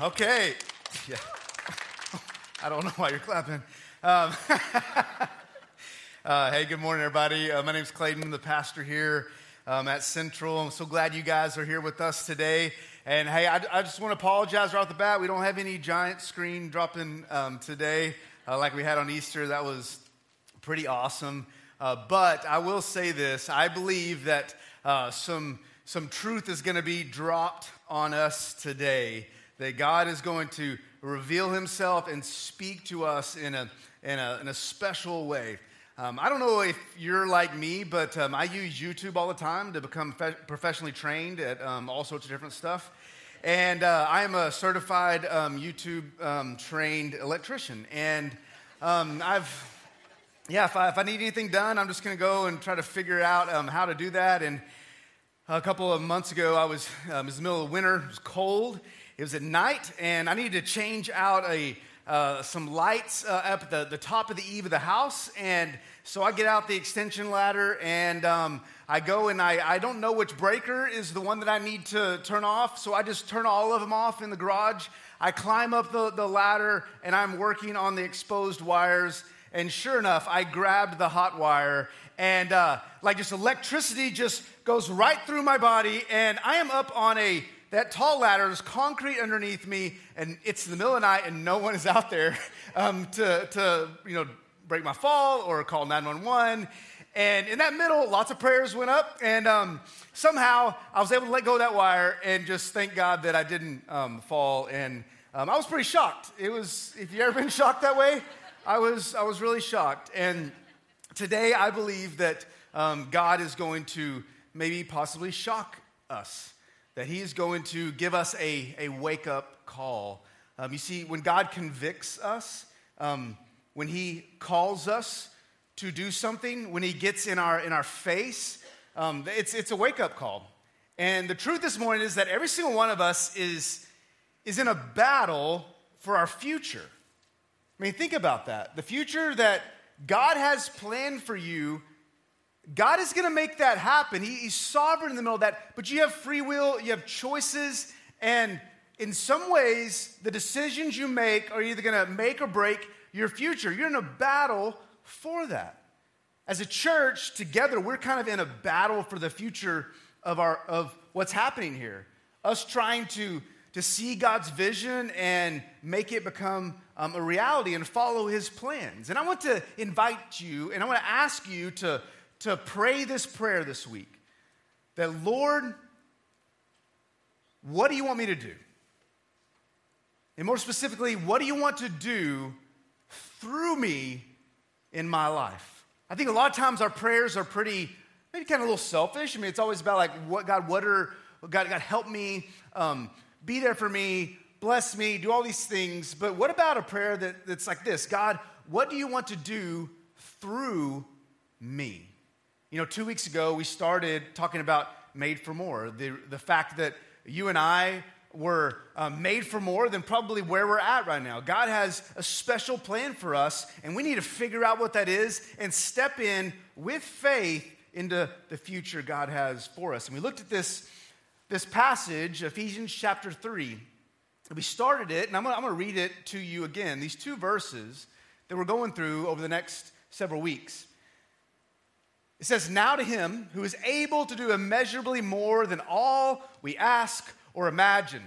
Okay. Yeah. I don't know why you're clapping. Um, uh, hey, good morning, everybody. Uh, my name's Clayton. The pastor here um, at Central. I'm so glad you guys are here with us today. And hey, I, I just want to apologize right off the bat. We don't have any giant screen dropping um, today uh, like we had on Easter. That was pretty awesome. Uh, but I will say this I believe that uh, some, some truth is going to be dropped on us today that God is going to reveal himself and speak to us in a, in a, in a special way. Um, I don't know if you're like me, but um, I use YouTube all the time to become fe- professionally trained at um, all sorts of different stuff. And uh, I am a certified um, YouTube um, trained electrician. And um, I've, yeah, if I, if I, need anything done, I'm just going to go and try to figure out how to do that. And a couple of months ago, I was, it was the middle of winter, it was cold, it was at night, and I needed to change out a, uh, some lights uh, up at the, the top of the eave of the house. And so I get out the extension ladder and um, I go and I, I don't know which breaker is the one that I need to turn off. So I just turn all of them off in the garage. I climb up the, the ladder and I'm working on the exposed wires. And sure enough, I grabbed the hot wire and uh, like just electricity just goes right through my body. And I am up on a that tall ladder is concrete underneath me, and it's the middle of the night, and no one is out there um, to, to, you know, break my fall or call 911. And in that middle, lots of prayers went up, and um, somehow I was able to let go of that wire and just thank God that I didn't um, fall. And um, I was pretty shocked. It was, if you ever been shocked that way, I was, I was really shocked. And today I believe that um, God is going to maybe possibly shock us that He is going to give us a, a wake up call. Um, you see, when God convicts us, um, when He calls us to do something, when He gets in our, in our face, um, it's, it's a wake up call. And the truth this morning is that every single one of us is, is in a battle for our future. I mean, think about that. The future that God has planned for you God is going to make that happen. He, he's sovereign in the middle of that, but you have free will, you have choices, and in some ways, the decisions you make are either going to make or break your future. You're in a battle for that. As a church, together, we're kind of in a battle for the future of, our, of what's happening here. Us trying to, to see God's vision and make it become um, a reality and follow His plans. And I want to invite you and I want to ask you to to pray this prayer this week that, Lord, what do you want me to do? And more specifically, what do you want to do through me in my life? I think a lot of times our prayers are pretty, maybe kind of a little selfish. I mean, it's always about like, what God, what are, God, God, help me, um, be there for me, bless me, do all these things. But what about a prayer that, that's like this God, what do you want to do through me? You know, two weeks ago, we started talking about made for more, the, the fact that you and I were um, made for more than probably where we're at right now. God has a special plan for us, and we need to figure out what that is and step in with faith into the future God has for us. And we looked at this, this passage, Ephesians chapter 3. We started it, and I'm going to read it to you again. These two verses that we're going through over the next several weeks. It says, Now to him who is able to do immeasurably more than all we ask or imagine,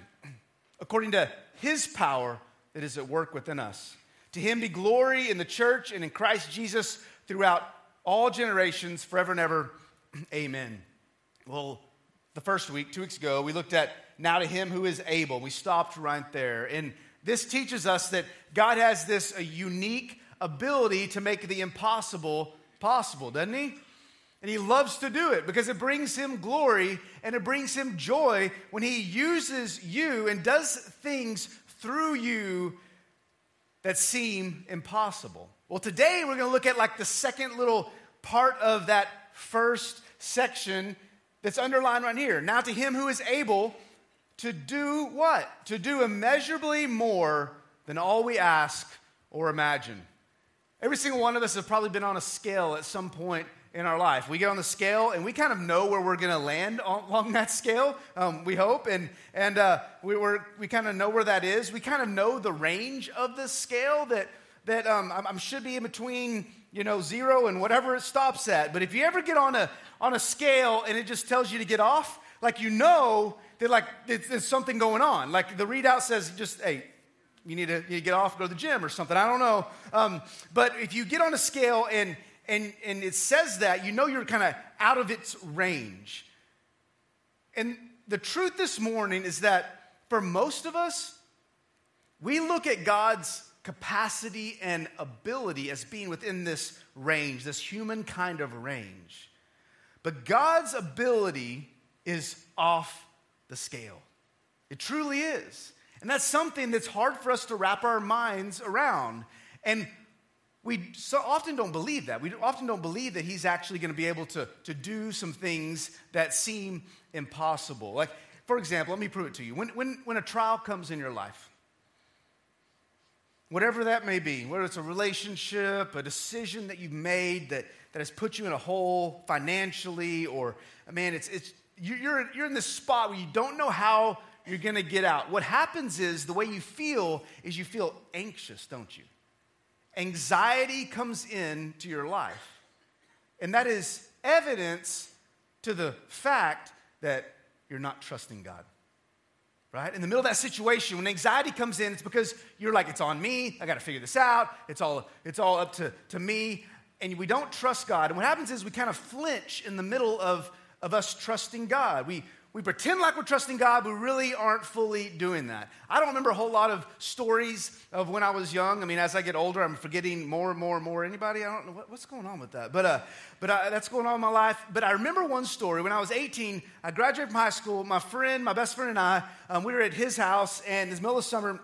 according to his power that is at work within us. To him be glory in the church and in Christ Jesus throughout all generations, forever and ever. Amen. Well, the first week, two weeks ago, we looked at now to him who is able. We stopped right there. And this teaches us that God has this unique ability to make the impossible possible, doesn't he? And he loves to do it because it brings him glory and it brings him joy when he uses you and does things through you that seem impossible. Well, today we're going to look at like the second little part of that first section that's underlined right here. Now, to him who is able to do what? To do immeasurably more than all we ask or imagine. Every single one of us has probably been on a scale at some point in our life. We get on the scale and we kind of know where we're going to land along that scale, um, we hope. And, and uh, we, we're, we kind of know where that is. We kind of know the range of the scale that, that um, I, I should be in between you know, zero and whatever it stops at. But if you ever get on a, on a scale and it just tells you to get off, like you know that like there's something going on. Like the readout says just, hey, you need to, you need to get off, go to the gym or something. I don't know. Um, but if you get on a scale and, and, and it says that, you know you're kind of out of its range. And the truth this morning is that for most of us, we look at God's capacity and ability as being within this range, this human kind of range. But God's ability is off the scale. It truly is. And that's something that's hard for us to wrap our minds around. And we so often don't believe that. We often don't believe that he's actually going to be able to, to do some things that seem impossible. Like, for example, let me prove it to you. When, when, when a trial comes in your life, whatever that may be, whether it's a relationship, a decision that you've made that, that has put you in a hole financially, or man, it's, it's, you're, you're in this spot where you don't know how you're going to get out. What happens is the way you feel is you feel anxious, don't you? Anxiety comes into your life. And that is evidence to the fact that you're not trusting God right? In the middle of that situation, when anxiety comes in, it's because you're like, it's on me. I got to figure this out. It's all, it's all up to, to me. And we don't trust God. And what happens is we kind of flinch in the middle of, of us trusting God. We, we pretend like we're trusting God, but we really aren't fully doing that. I don't remember a whole lot of stories of when I was young. I mean, as I get older, I'm forgetting more and more and more. Anybody? I don't know what, what's going on with that, but uh, but I, that's going on in my life. But I remember one story when I was 18. I graduated from high school. My friend, my best friend, and I, um, we were at his house, and the middle of summer,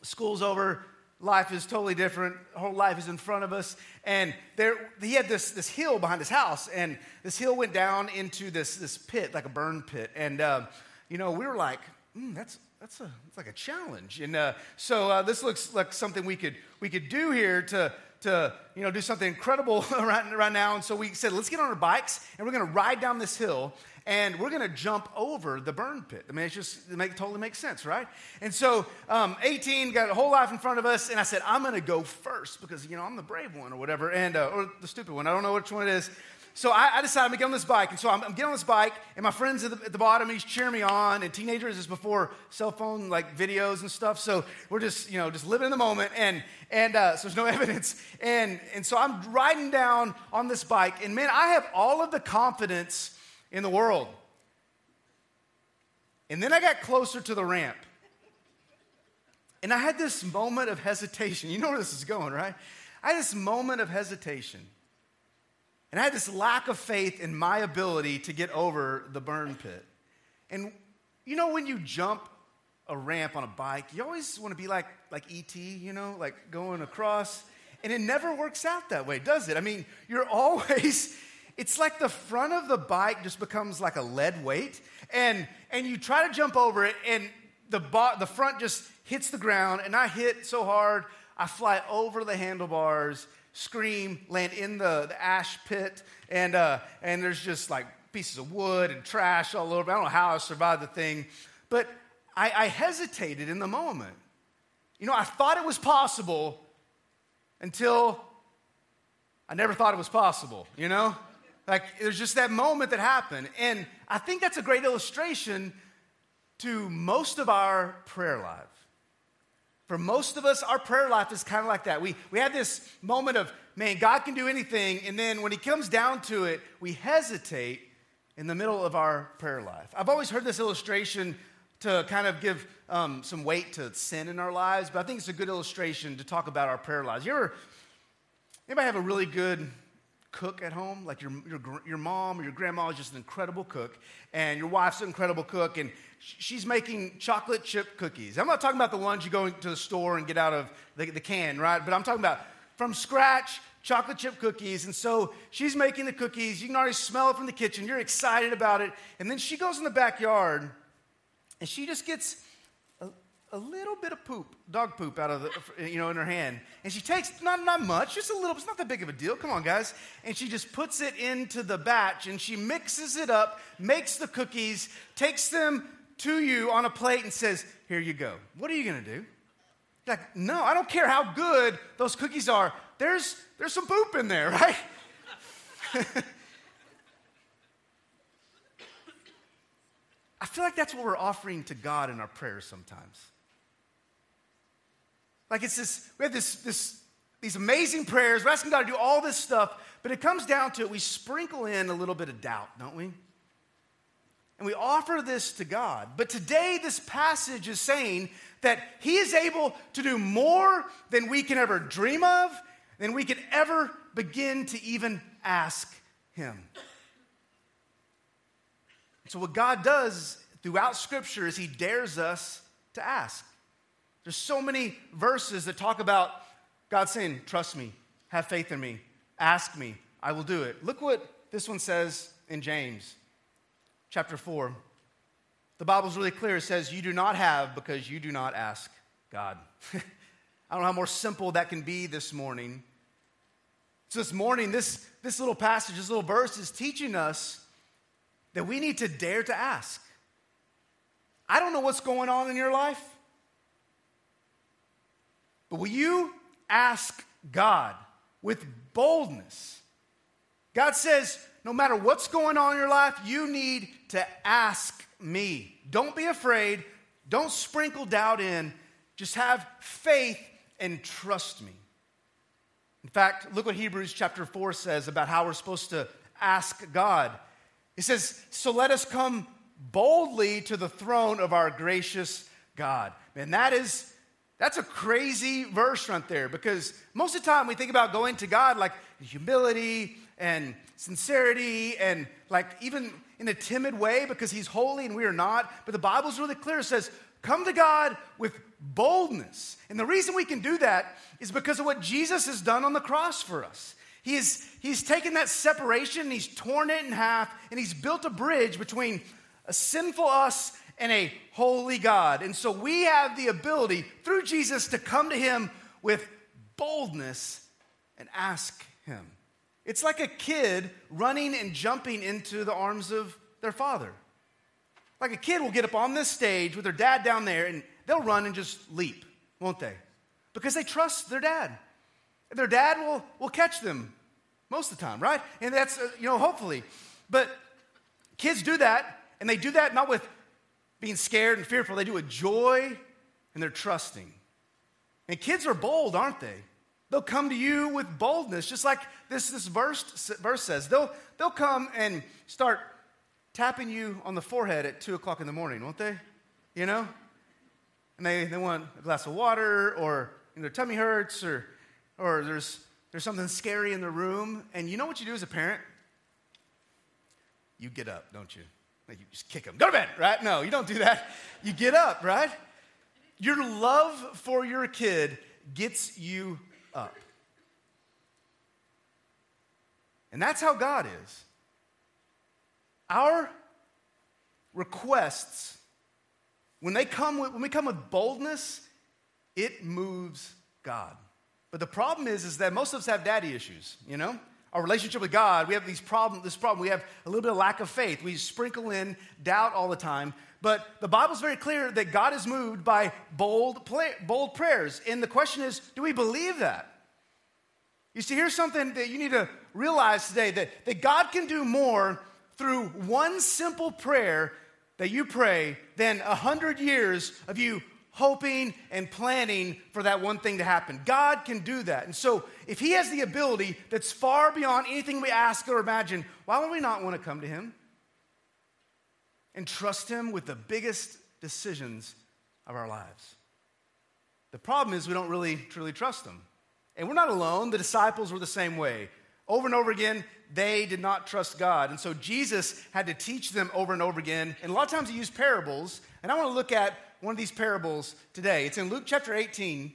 school's over life is totally different. Whole life is in front of us. And there, he had this, this hill behind his house, and this hill went down into this, this pit, like a burn pit. And, uh, you know, we were like, mm, that's, that's, a, that's like a challenge. And uh, so uh, this looks like something we could, we could do here to, to you know, do something incredible right, right now. And so we said, let's get on our bikes, and we're going to ride down this hill and we're going to jump over the burn pit. I mean, it's just, it make, totally makes sense, right? And so, um, 18, got a whole life in front of us, and I said, I'm going to go first because, you know, I'm the brave one or whatever, and, uh, or the stupid one. I don't know which one it is. So I, I decided to get on this bike, and so I'm, I'm, getting on this bike, and my friend's at the, at the bottom, he's cheering me on, and teenagers is before cell phone like videos and stuff, so we're just you know just living in the moment, and and uh, so there's no evidence, and and so I'm riding down on this bike, and man, I have all of the confidence in the world. And then I got closer to the ramp. And I had this moment of hesitation. You know where this is going, right? I had this moment of hesitation. And I had this lack of faith in my ability to get over the burn pit. And you know, when you jump a ramp on a bike, you always want to be like, like E.T., you know, like going across. And it never works out that way, does it? I mean, you're always it's like the front of the bike just becomes like a lead weight, and and you try to jump over it, and the bo- the front just hits the ground, and I hit so hard, I fly over the handlebars, scream, land in the, the ash pit, and uh, and there's just like pieces of wood and trash all over. I don't know how I survived the thing, but I, I hesitated in the moment. You know, I thought it was possible until I never thought it was possible, you know? Like, there's just that moment that happened. And I think that's a great illustration to most of our prayer life. For most of us, our prayer life is kind of like that. We, we have this moment of, man, God can do anything. And then when He comes down to it, we hesitate in the middle of our prayer life. I've always heard this illustration to kind of give um, some weight to sin in our lives, but I think it's a good illustration to talk about our prayer lives. You ever, anybody have a really good cook at home, like your, your, your mom or your grandma is just an incredible cook, and your wife's an incredible cook, and she's making chocolate chip cookies. I'm not talking about the ones you go to the store and get out of the, the can, right? But I'm talking about from scratch chocolate chip cookies. And so she's making the cookies. You can already smell it from the kitchen. You're excited about it. And then she goes in the backyard and she just gets a, little bit of poop, dog poop out of the, you know, in her hand. And she takes, not, not much, just a little, it's not that big of a deal. Come on, guys. And she just puts it into the batch and she mixes it up, makes the cookies, takes them to you on a plate and says, Here you go. What are you going to do? You're like, no, I don't care how good those cookies are. There's, there's some poop in there, right? I feel like that's what we're offering to God in our prayers sometimes. Like it's this, we have this, this, these amazing prayers. We're asking God to do all this stuff, but it comes down to it. We sprinkle in a little bit of doubt, don't we? And we offer this to God. But today, this passage is saying that He is able to do more than we can ever dream of, than we could ever begin to even ask Him. So, what God does throughout Scripture is He dares us to ask. There's so many verses that talk about God saying, Trust me, have faith in me, ask me, I will do it. Look what this one says in James chapter 4. The Bible's really clear. It says, You do not have because you do not ask God. I don't know how more simple that can be this morning. So, this morning, this, this little passage, this little verse is teaching us that we need to dare to ask. I don't know what's going on in your life. But will you ask God with boldness? God says, no matter what's going on in your life, you need to ask me. Don't be afraid. Don't sprinkle doubt in. Just have faith and trust me. In fact, look what Hebrews chapter 4 says about how we're supposed to ask God. It says, So let us come boldly to the throne of our gracious God. And that is that's a crazy verse right there because most of the time we think about going to God like humility and sincerity and like even in a timid way because he's holy and we are not. But the Bible's really clear. It says, come to God with boldness. And the reason we can do that is because of what Jesus has done on the cross for us. He's, he's taken that separation and he's torn it in half and he's built a bridge between a sinful us and a holy God. And so we have the ability through Jesus to come to him with boldness and ask him. It's like a kid running and jumping into the arms of their father. Like a kid will get up on this stage with their dad down there and they'll run and just leap, won't they? Because they trust their dad. and Their dad will, will catch them most of the time, right? And that's, uh, you know, hopefully. But kids do that, and they do that not with being scared and fearful. They do it with joy and they're trusting. And kids are bold, aren't they? They'll come to you with boldness, just like this, this verse, verse says. They'll, they'll come and start tapping you on the forehead at 2 o'clock in the morning, won't they? You know? And they, they want a glass of water, or you know, their tummy hurts, or, or there's, there's something scary in the room. And you know what you do as a parent? You get up, don't you? Like you just kick them, go to bed, right? No, you don't do that. You get up, right? Your love for your kid gets you up. And that's how God is. Our requests, when they come with, when we come with boldness, it moves God. But the problem is, is that most of us have daddy issues, you know? Our relationship with God, we have these problem, this problem. We have a little bit of lack of faith. We sprinkle in doubt all the time. But the Bible's very clear that God is moved by bold, play, bold prayers. And the question is, do we believe that? You see, here's something that you need to realize today that, that God can do more through one simple prayer that you pray than a hundred years of you hoping and planning for that one thing to happen. God can do that. And so, if He has the ability that's far beyond anything we ask or imagine, why would we not want to come to Him and trust Him with the biggest decisions of our lives? The problem is we don't really truly trust Him. And we're not alone. The disciples were the same way. Over and over again, they did not trust God. And so Jesus had to teach them over and over again. And a lot of times he used parables. And I want to look at one of these parables today. It's in Luke chapter 18.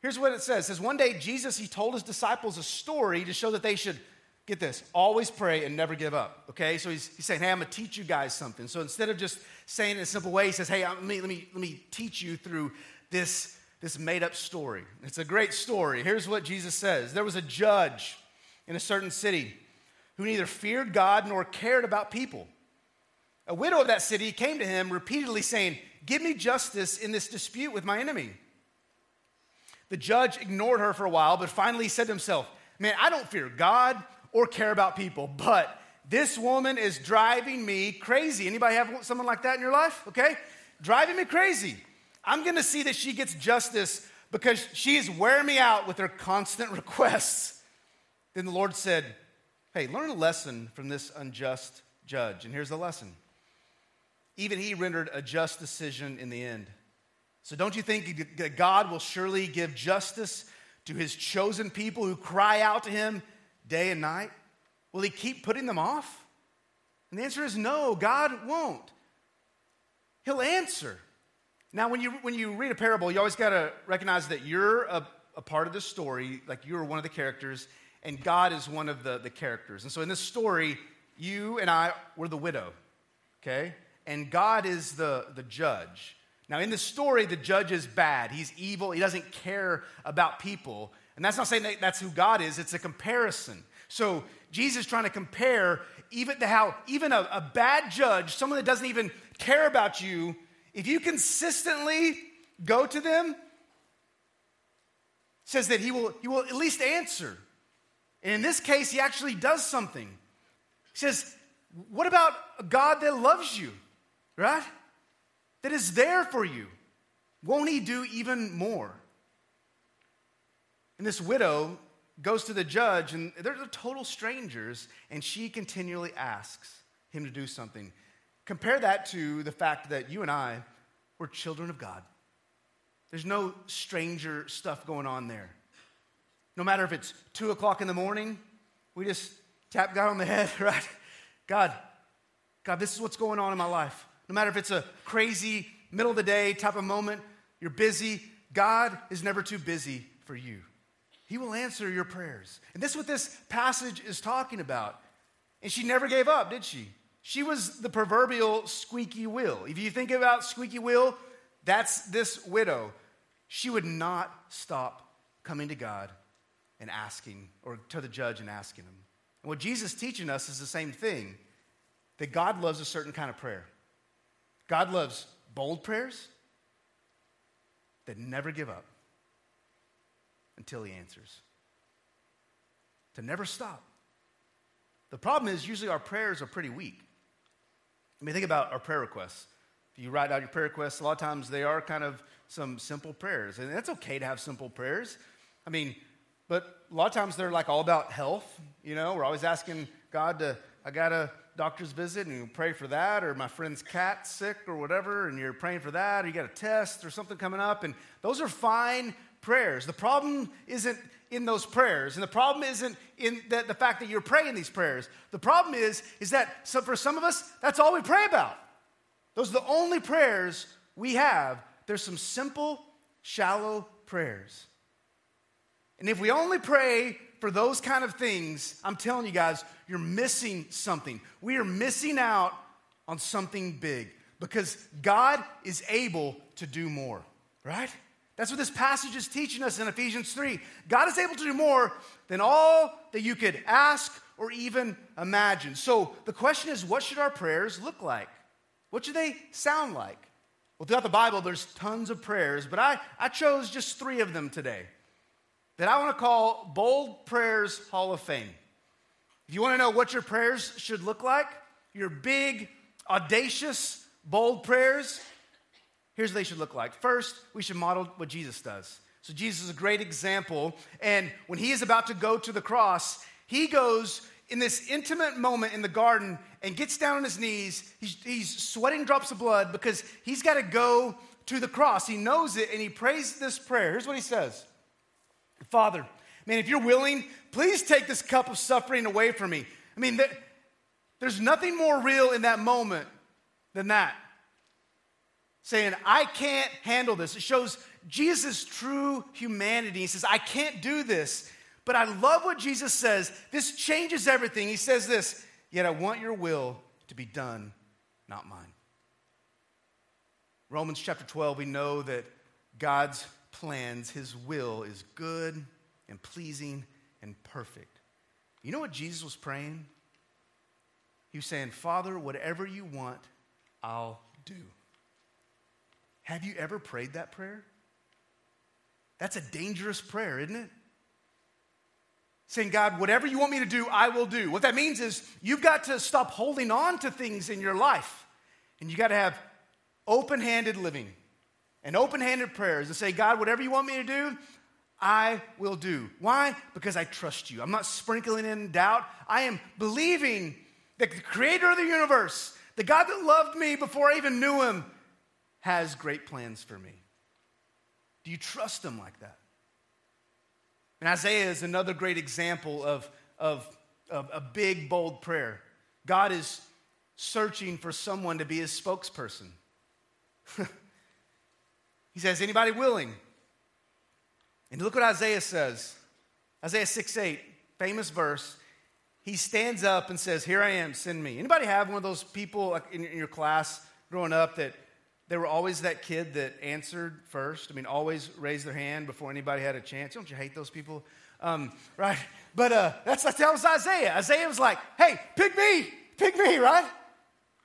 Here's what it says. It says, one day Jesus, he told his disciples a story to show that they should get this, always pray and never give up, okay? So he's, he's saying, hey, I'm gonna teach you guys something. So instead of just saying it in a simple way, he says, hey, let me, let me, let me teach you through this, this made up story. It's a great story. Here's what Jesus says There was a judge in a certain city who neither feared God nor cared about people. A widow of that city came to him repeatedly saying, Give me justice in this dispute with my enemy. The judge ignored her for a while, but finally said to himself, Man, I don't fear God or care about people, but this woman is driving me crazy. Anybody have someone like that in your life? Okay? Driving me crazy. I'm gonna see that she gets justice because she is wearing me out with her constant requests. Then the Lord said, Hey, learn a lesson from this unjust judge. And here's the lesson even he rendered a just decision in the end. So don't you think that God will surely give justice to his chosen people who cry out to him day and night? Will he keep putting them off? And the answer is no, God won't. He'll answer. Now, when you, when you read a parable, you always got to recognize that you're a, a part of the story, like you're one of the characters, and God is one of the, the characters. And so in this story, you and I were the widow, okay? And God is the, the judge. Now, in the story, the judge is bad. He's evil. He doesn't care about people. And that's not saying that that's who God is, it's a comparison. So, Jesus trying to compare even to how even a, a bad judge, someone that doesn't even care about you, if you consistently go to them, says that he will, he will at least answer. And in this case, he actually does something. He says, What about a God that loves you, right? That is there for you. Won't he do even more? And this widow goes to the judge, and they're total strangers, and she continually asks him to do something. Compare that to the fact that you and I were children of God. There's no stranger stuff going on there. No matter if it's two o'clock in the morning, we just tap God on the head, right? God, God, this is what's going on in my life. No matter if it's a crazy, middle of the day type of moment, you're busy, God is never too busy for you. He will answer your prayers. And this is what this passage is talking about. And she never gave up, did she? She was the proverbial squeaky wheel. If you think about squeaky wheel, that's this widow. She would not stop coming to God and asking, or to the judge and asking him. And what Jesus is teaching us is the same thing that God loves a certain kind of prayer. God loves bold prayers that never give up until he answers. To never stop. The problem is, usually our prayers are pretty weak. I mean, think about our prayer requests. If you write out your prayer requests, a lot of times they are kind of some simple prayers. And that's okay to have simple prayers. I mean, but a lot of times they're like all about health. You know, we're always asking God to, I got a doctor's visit and you pray for that, or my friend's cat's sick or whatever, and you're praying for that, or you got a test or something coming up. And those are fine prayers. The problem isn't in those prayers, and the problem isn't in the, the fact that you're praying these prayers. The problem is, is that so for some of us, that's all we pray about. Those are the only prayers we have. There's some simple, shallow prayers. And if we only pray for those kind of things, I'm telling you guys, you're missing something. We are missing out on something big because God is able to do more, right? That's what this passage is teaching us in Ephesians 3. God is able to do more than all that you could ask or even imagine. So the question is what should our prayers look like? What should they sound like? Well, throughout the Bible, there's tons of prayers, but I, I chose just three of them today that I want to call Bold Prayers Hall of Fame. If you want to know what your prayers should look like, your big, audacious, bold prayers, Here's what they should look like. First, we should model what Jesus does. So, Jesus is a great example. And when he is about to go to the cross, he goes in this intimate moment in the garden and gets down on his knees. He's, he's sweating drops of blood because he's got to go to the cross. He knows it and he prays this prayer. Here's what he says Father, man, if you're willing, please take this cup of suffering away from me. I mean, there's nothing more real in that moment than that saying, I can't handle this. It shows Jesus' true humanity. He says, I can't do this, But I love what Jesus says. This changes everything. He says this, yet I want your will to be done, not mine. Romans chapter 12, we know that God's plans, his will is good and pleasing and perfect. You know what Jesus was praying? He was saying, Father, whatever you want, I'll do. Have you ever prayed that prayer? That's a dangerous prayer, isn't it? Saying, God, whatever you want me to do, I will do. What that means is you've got to stop holding on to things in your life. And you got to have open handed living and open handed prayers and say, God, whatever you want me to do, I will do. Why? Because I trust you. I'm not sprinkling in doubt. I am believing that the creator of the universe, the God that loved me before I even knew him, has great plans for me. Do you trust him like that? And Isaiah is another great example of, of, of a big, bold prayer. God is searching for someone to be his spokesperson. he says, Anybody willing? And look what Isaiah says Isaiah 6 8, famous verse. He stands up and says, Here I am, send me. Anybody have one of those people in your class growing up that they were always that kid that answered first. I mean, always raised their hand before anybody had a chance. Don't you hate those people? Um, right? But uh, that's, that was Isaiah. Isaiah was like, hey, pick me, pick me, right?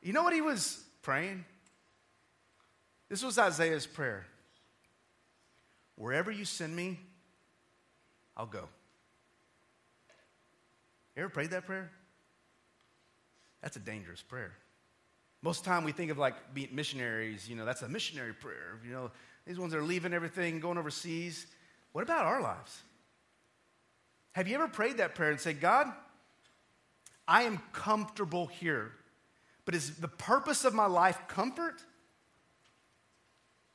You know what he was praying? This was Isaiah's prayer. Wherever you send me, I'll go. You ever prayed that prayer? That's a dangerous prayer. Most of the time we think of like being missionaries, you know, that's a missionary prayer. You know, these ones are leaving everything, going overseas. What about our lives? Have you ever prayed that prayer and said, God, I am comfortable here, but is the purpose of my life comfort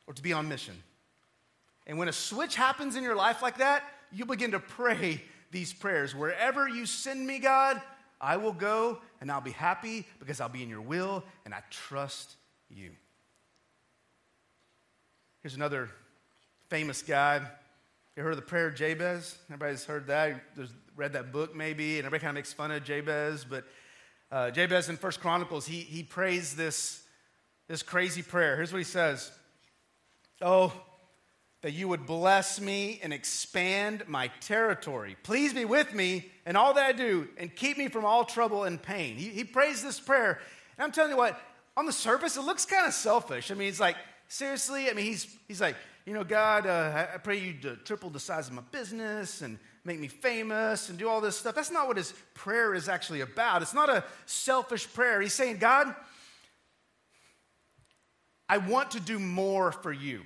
or to be on mission? And when a switch happens in your life like that, you begin to pray these prayers. Wherever you send me, God, I will go and I'll be happy because I'll be in your will and I trust you. Here's another famous guy. You heard of the prayer of Jabez? Everybody's heard that. There's read that book maybe, and everybody kind of makes fun of Jabez. But uh, Jabez in First Chronicles, he, he prays this, this crazy prayer. Here's what he says Oh, that you would bless me and expand my territory. Please be with me in all that I do and keep me from all trouble and pain. He, he prays this prayer. And I'm telling you what, on the surface, it looks kind of selfish. I mean, he's like, seriously? I mean, he's, he's like, you know, God, uh, I pray you to triple the size of my business and make me famous and do all this stuff. That's not what his prayer is actually about. It's not a selfish prayer. He's saying, God, I want to do more for you.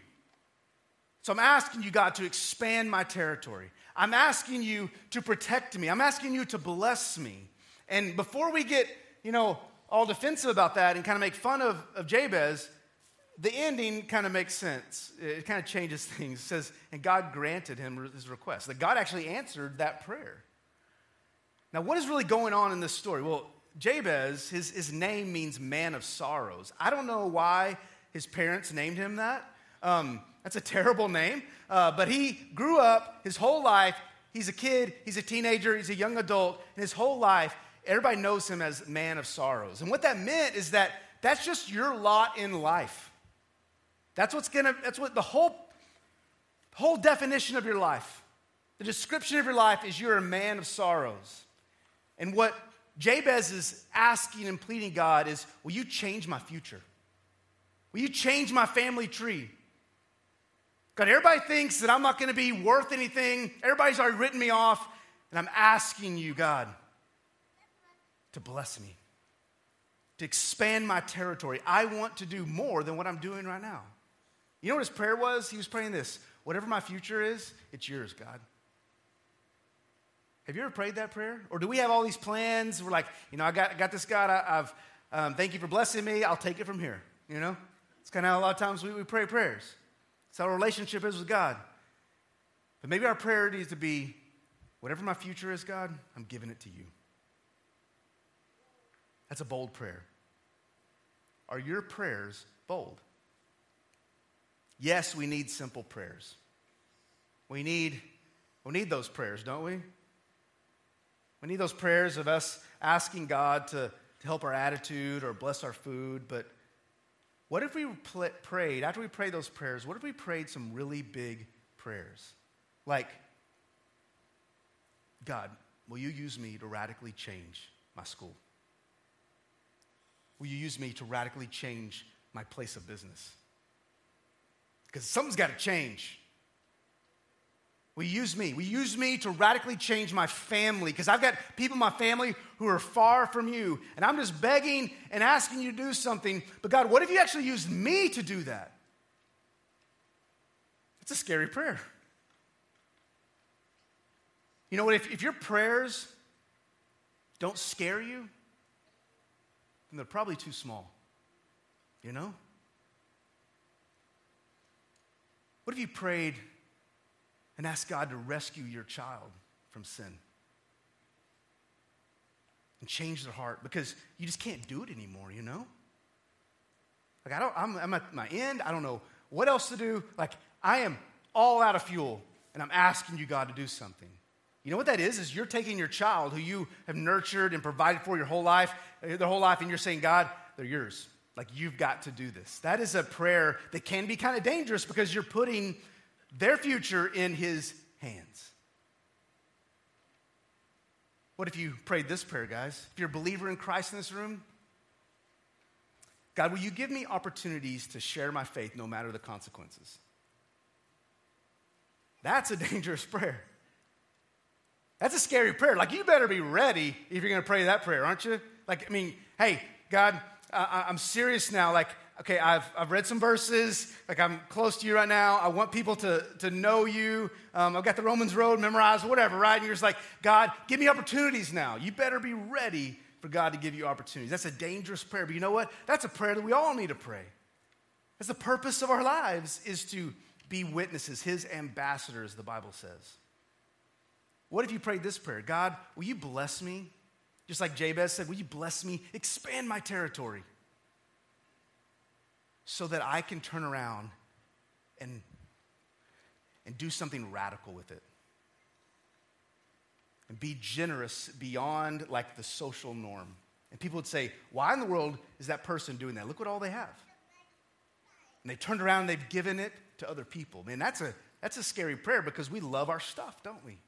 So I'm asking you, God, to expand my territory. I'm asking you to protect me. I'm asking you to bless me. And before we get, you know, all defensive about that and kind of make fun of, of Jabez, the ending kind of makes sense. It kind of changes things. It says, and God granted him his request. That God actually answered that prayer. Now, what is really going on in this story? Well, Jabez, his, his name means man of sorrows. I don't know why his parents named him that. Um, that's a terrible name. Uh, but he grew up his whole life. He's a kid, he's a teenager, he's a young adult, and his whole life, everybody knows him as man of sorrows. And what that meant is that that's just your lot in life. That's what's gonna, that's what the whole, whole definition of your life, the description of your life is you're a man of sorrows. And what Jabez is asking and pleading God is, will you change my future? Will you change my family tree? God, everybody thinks that I'm not going to be worth anything. Everybody's already written me off. And I'm asking you, God, to bless me, to expand my territory. I want to do more than what I'm doing right now. You know what his prayer was? He was praying this whatever my future is, it's yours, God. Have you ever prayed that prayer? Or do we have all these plans? We're like, you know, I got, I got this God. I, have um, thank you for blessing me. I'll take it from here. You know, it's kind of how a lot of times we, we pray prayers. That's how our relationship is with God. But maybe our prayer needs to be whatever my future is, God, I'm giving it to you. That's a bold prayer. Are your prayers bold? Yes, we need simple prayers. We need, we need those prayers, don't we? We need those prayers of us asking God to, to help our attitude or bless our food. But what if we pl- prayed, after we prayed those prayers, what if we prayed some really big prayers? Like, God, will you use me to radically change my school? Will you use me to radically change my place of business? Because something's got to change. You use me? You use me to radically change my family? Because I've got people in my family who are far from you, and I'm just begging and asking you to do something. But God, what if you actually used me to do that? It's a scary prayer. You know what? If, if your prayers don't scare you, then they're probably too small. You know? What if you prayed and ask God to rescue your child from sin? And change their heart because you just can't do it anymore, you know? Like, I don't, I'm, I'm at my end. I don't know what else to do. Like, I am all out of fuel, and I'm asking you, God, to do something. You know what that is? Is you're taking your child who you have nurtured and provided for your whole life, uh, their whole life, and you're saying, God, they're yours. Like you've got to do this. That is a prayer that can be kind of dangerous because you're putting their future in his hands. What if you prayed this prayer, guys? If you're a believer in Christ in this room, God, will you give me opportunities to share my faith no matter the consequences? That's a dangerous prayer. That's a scary prayer. Like, you better be ready if you're going to pray that prayer, aren't you? Like, I mean, hey, God, I, am serious now. Like, okay, I've, I've read some verses. Like, I'm close to you right now. I want people to, to know you. Um, I've got the Romans Road memorized, whatever, right? And you're just like, God, give me opportunities now. You better be ready for God to give you opportunities. That's a dangerous prayer. But you know what? That's a prayer that we all need to pray. That's the purpose of our lives is to be witnesses, his ambassadors, the Bible says. What if you prayed this prayer? God, will you bless me? Just like Jabez said, will you bless me? Expand my territory so that I can turn around and, and do something radical with it. And be generous beyond like the social norm. And people would say, Why in the world is that person doing that? Look what all they have. And they turned around and they've given it to other people. Man, that's a, that's a scary prayer because we love our stuff, don't we?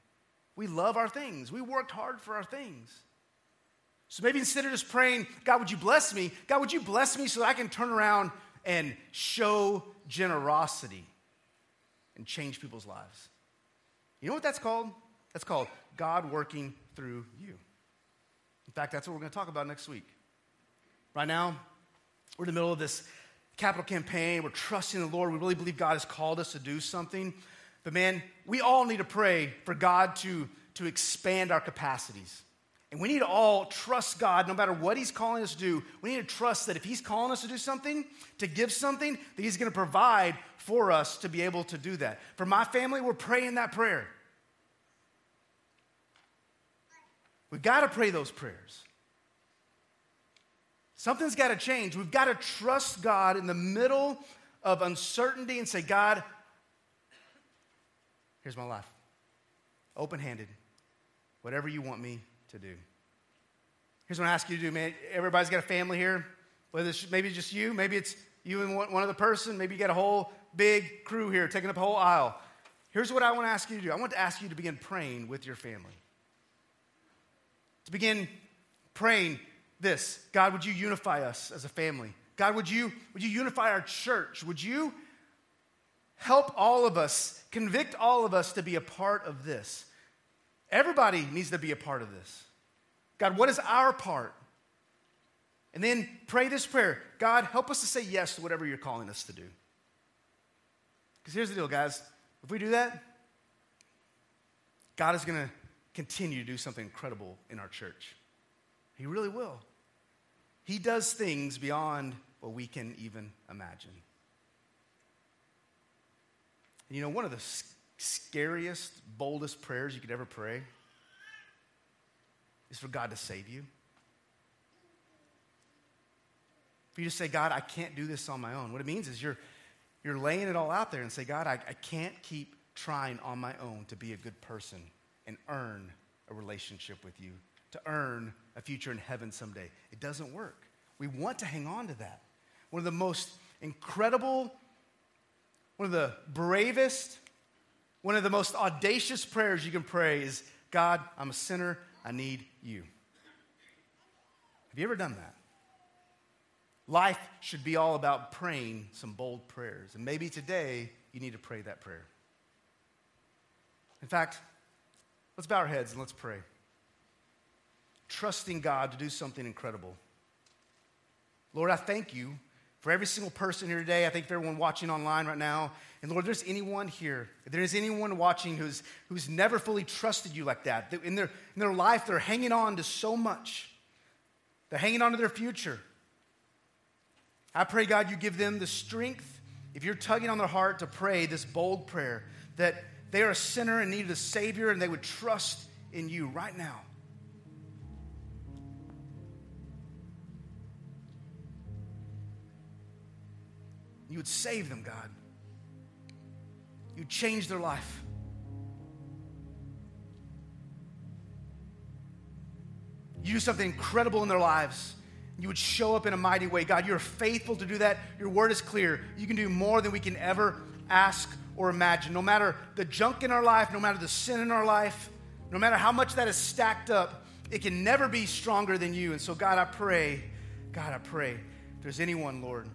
We love our things. We worked hard for our things. So maybe instead of just praying, God, would you bless me? God, would you bless me so that I can turn around and show generosity and change people's lives? You know what that's called? That's called God working through you. In fact, that's what we're going to talk about next week. Right now, we're in the middle of this capital campaign. We're trusting the Lord. We really believe God has called us to do something. But man, we all need to pray for God to, to expand our capacities. And we need to all trust God no matter what He's calling us to do. We need to trust that if He's calling us to do something, to give something, that He's going to provide for us to be able to do that. For my family, we're praying that prayer. We've got to pray those prayers. Something's got to change. We've got to trust God in the middle of uncertainty and say, God, Here's my life open handed, whatever you want me to do. Here's what I ask you to do, man. Everybody's got a family here, whether it's maybe just you, maybe it's you and one other person, maybe you got a whole big crew here taking up a whole aisle. Here's what I want to ask you to do I want to ask you to begin praying with your family. To begin praying this God, would you unify us as a family? God, would you, would you unify our church? Would you help all of us, convict all of us to be a part of this. Everybody needs to be a part of this. God, what is our part? And then pray this prayer God, help us to say yes to whatever you're calling us to do. Because here's the deal, guys. If we do that, God is going to continue to do something incredible in our church. He really will. He does things beyond what we can even imagine. And you know, one of the scariest, boldest prayers you could ever pray is for God to save you. For you to say, God, I can't do this on my own. What it means is you're, you're laying it all out there and say, God, I, I can't keep trying on my own to be a good person and earn a relationship with you, to earn a future in heaven someday. It doesn't work. We want to hang on to that. One of the most incredible, one of the bravest, one of the most audacious prayers you can pray is God, I'm a sinner, I need you. Have you ever done that? Life should be all about praying some bold prayers. And maybe today you need to pray that prayer. In fact, let's bow our heads and let's pray. Trusting God to do something incredible. Lord, I thank you for every single person here today. I think for everyone watching online right now. And Lord, there's anyone here, if there's anyone watching who's, who's never fully trusted you like that, in their, in their life, they're hanging on to so much. They're hanging on to their future. I pray, God, you give them the strength, if you're tugging on their heart, to pray this bold prayer that they are a sinner and need a Savior and they would trust in you right now. You would save them, God. You'd change their life. You do something incredible in their lives. You would show up in a mighty way. God, you're faithful to do that. Your word is clear. You can do more than we can ever ask or imagine. No matter the junk in our life, no matter the sin in our life, no matter how much that is stacked up, it can never be stronger than you. And so, God, I pray, God, I pray, if there's anyone, Lord,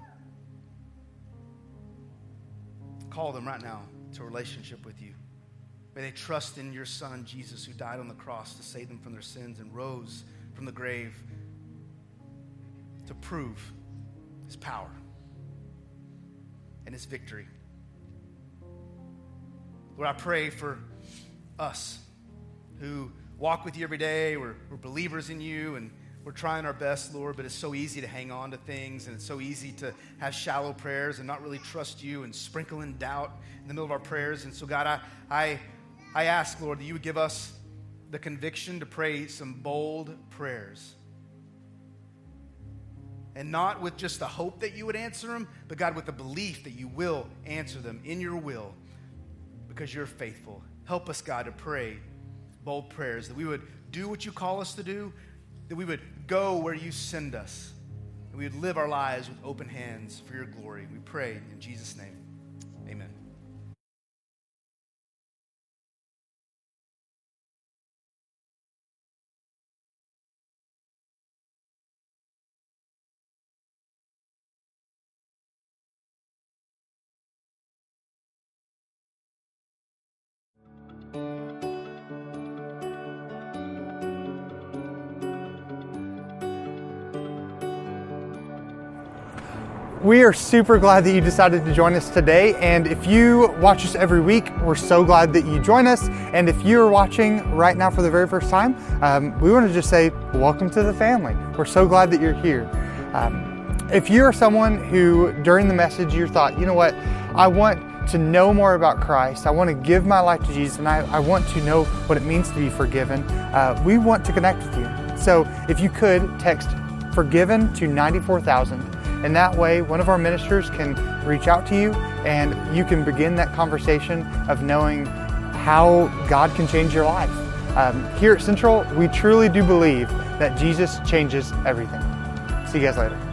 call them right now to a relationship with you. May they trust in your Son, Jesus, who died on the cross to save them from their sins and rose from the grave to prove his power and his victory. Lord, I pray for us who walk with you every day. We're, we're believers in you and we're trying our best, Lord, but it's so easy to hang on to things and it's so easy to have shallow prayers and not really trust you and sprinkle in doubt in the middle of our prayers. And so, God, I, I, I ask, Lord, that you would give us the conviction to pray some bold prayers. And not with just the hope that you would answer them, but God, with the belief that you will answer them in your will because you're faithful. Help us, God, to pray bold prayers, that we would do what you call us to do, that we would go where you send us, and we would live our lives with open hands for your glory. We pray in Jesus' name. We are super glad that you decided to join us today. And if you watch us every week, we're so glad that you join us. And if you're watching right now for the very first time, um, we want to just say, welcome to the family. We're so glad that you're here. Um, if you're someone who, during the message, you thought, you know what, I want to know more about Christ, I want to give my life to Jesus, and I, I want to know what it means to be forgiven, uh, we want to connect with you. So if you could text forgiven to 94,000 and that way, one of our ministers can reach out to you and you can begin that conversation of knowing how God can change your life. Um, here at Central, we truly do believe that Jesus changes everything. See you guys later.